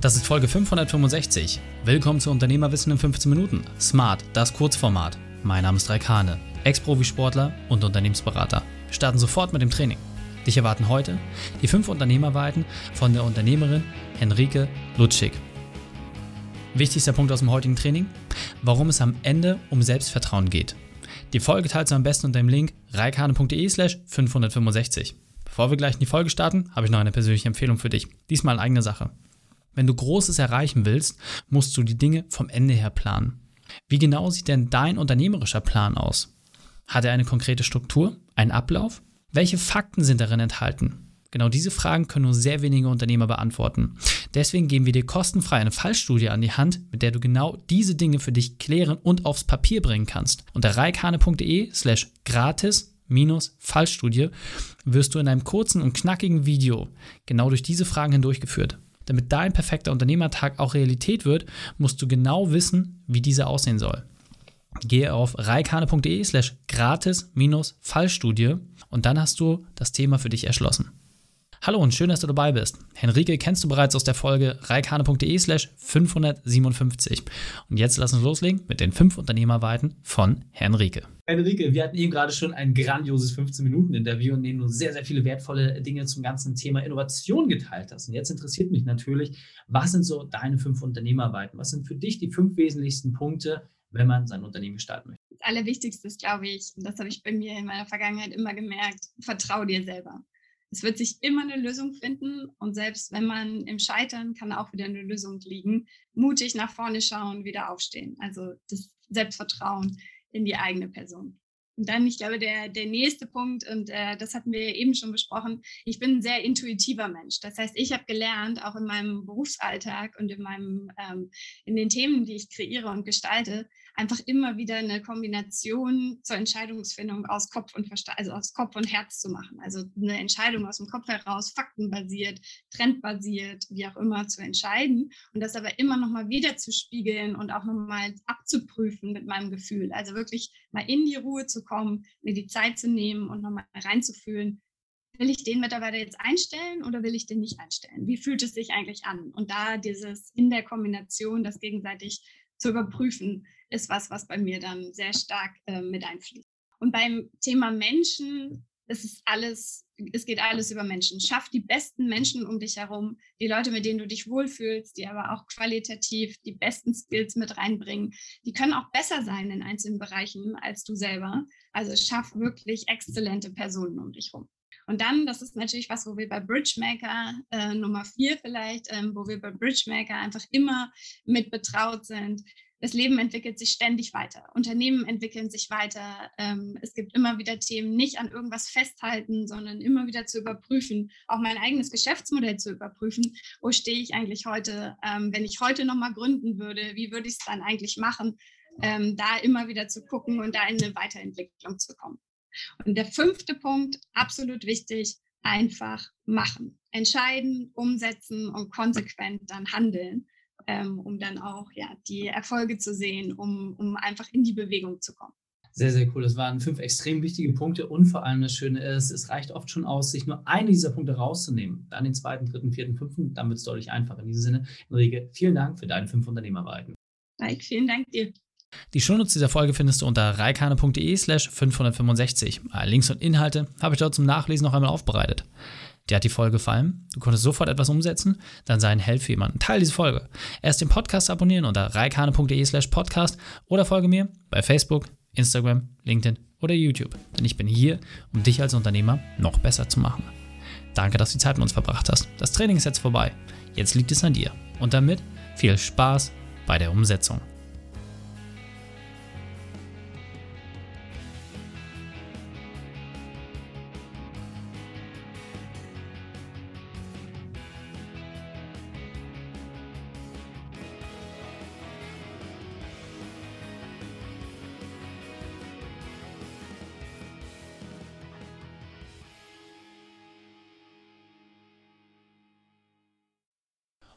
Das ist Folge 565. Willkommen zu Unternehmerwissen in 15 Minuten. Smart, das Kurzformat. Mein Name ist Raikane, Ex-Profisportler und Unternehmensberater. Wir starten sofort mit dem Training. Dich erwarten heute die fünf Unternehmerweiten von der Unternehmerin Henrike Lutschig. Wichtigster Punkt aus dem heutigen Training, warum es am Ende um Selbstvertrauen geht. Die Folge teilst du am besten unter dem Link reikane.de slash 565. Bevor wir gleich in die Folge starten, habe ich noch eine persönliche Empfehlung für dich. Diesmal in eigener Sache. Wenn du Großes erreichen willst, musst du die Dinge vom Ende her planen. Wie genau sieht denn dein unternehmerischer Plan aus? Hat er eine konkrete Struktur, einen Ablauf? Welche Fakten sind darin enthalten? Genau diese Fragen können nur sehr wenige Unternehmer beantworten. Deswegen geben wir dir kostenfrei eine Fallstudie an die Hand, mit der du genau diese Dinge für dich klären und aufs Papier bringen kannst. Unter reikane.de slash gratis Fallstudie wirst du in einem kurzen und knackigen Video genau durch diese Fragen hindurchgeführt. Damit dein perfekter Unternehmertag auch Realität wird, musst du genau wissen, wie dieser aussehen soll. Gehe auf reikane.de slash gratis-Fallstudie und dann hast du das Thema für dich erschlossen. Hallo und schön, dass du dabei bist. Henrike kennst du bereits aus der Folge reikane.de slash 557. Und jetzt lass uns loslegen mit den fünf Unternehmerweiten von Henrike. Henrike, wir hatten eben gerade schon ein grandioses 15-Minuten-Interview, in dem du sehr, sehr viele wertvolle Dinge zum ganzen Thema Innovation geteilt hast. Und jetzt interessiert mich natürlich, was sind so deine fünf Unternehmerweiten? Was sind für dich die fünf wesentlichsten Punkte, wenn man sein Unternehmen starten möchte? Das Allerwichtigste ist, glaube ich, und das habe ich bei mir in meiner Vergangenheit immer gemerkt, vertraue dir selber es wird sich immer eine Lösung finden und selbst wenn man im Scheitern kann auch wieder eine Lösung liegen. Mutig nach vorne schauen, wieder aufstehen. Also das Selbstvertrauen in die eigene Person. Und dann, ich glaube, der, der nächste Punkt, und äh, das hatten wir eben schon besprochen, ich bin ein sehr intuitiver Mensch. Das heißt, ich habe gelernt, auch in meinem Berufsalltag und in, meinem, ähm, in den Themen, die ich kreiere und gestalte, einfach immer wieder eine Kombination zur Entscheidungsfindung aus Kopf und Verstand, also aus Kopf und Herz zu machen. Also eine Entscheidung aus dem Kopf heraus, faktenbasiert, trendbasiert, wie auch immer zu entscheiden und das aber immer nochmal wieder zu spiegeln und auch nochmal abzuprüfen mit meinem Gefühl. Also wirklich mal in die Ruhe zu kommen, mir die Zeit zu nehmen und nochmal reinzufühlen, will ich den Mitarbeiter jetzt einstellen oder will ich den nicht einstellen? Wie fühlt es sich eigentlich an? Und da dieses in der Kombination, das gegenseitig zu überprüfen, ist was, was bei mir dann sehr stark äh, mit einfließt. Und beim Thema Menschen es ist alles, es geht alles über Menschen. Schaff die besten Menschen um dich herum, die Leute, mit denen du dich wohlfühlst, die aber auch qualitativ die besten Skills mit reinbringen. Die können auch besser sein in einzelnen Bereichen als du selber. Also schaff wirklich exzellente Personen um dich herum. Und dann, das ist natürlich was, wo wir bei Bridgemaker äh, Nummer vier vielleicht, ähm, wo wir bei Bridgemaker einfach immer mit betraut sind, das Leben entwickelt sich ständig weiter. Unternehmen entwickeln sich weiter. Ähm, es gibt immer wieder Themen, nicht an irgendwas festhalten, sondern immer wieder zu überprüfen, auch mein eigenes Geschäftsmodell zu überprüfen. Wo stehe ich eigentlich heute? Ähm, wenn ich heute nochmal gründen würde, wie würde ich es dann eigentlich machen? Ähm, da immer wieder zu gucken und da in eine Weiterentwicklung zu kommen. Und der fünfte Punkt, absolut wichtig, einfach machen. Entscheiden, umsetzen und konsequent dann handeln ähm, um dann auch ja, die Erfolge zu sehen, um, um einfach in die Bewegung zu kommen. Sehr, sehr cool. Das waren fünf extrem wichtige Punkte und vor allem das Schöne ist, es reicht oft schon aus, sich nur einen dieser Punkte rauszunehmen. Dann den zweiten, dritten, vierten, fünften, dann wird es deutlich einfacher. In diesem Sinne, Enrique, vielen Dank für deine fünf Unternehmerweiten. Mike, vielen Dank dir. Die Shownotes dieser Folge findest du unter reikane.de slash 565. Links und Inhalte habe ich dort zum Nachlesen noch einmal aufbereitet. Dir hat die Folge gefallen? Du konntest sofort etwas umsetzen? Dann sei ein Held für jemanden. Teil diese Folge. Erst den Podcast abonnieren unter reikane.de slash podcast oder folge mir bei Facebook, Instagram, LinkedIn oder YouTube. Denn ich bin hier, um dich als Unternehmer noch besser zu machen. Danke, dass du die Zeit mit uns verbracht hast. Das Training ist jetzt vorbei. Jetzt liegt es an dir. Und damit viel Spaß bei der Umsetzung.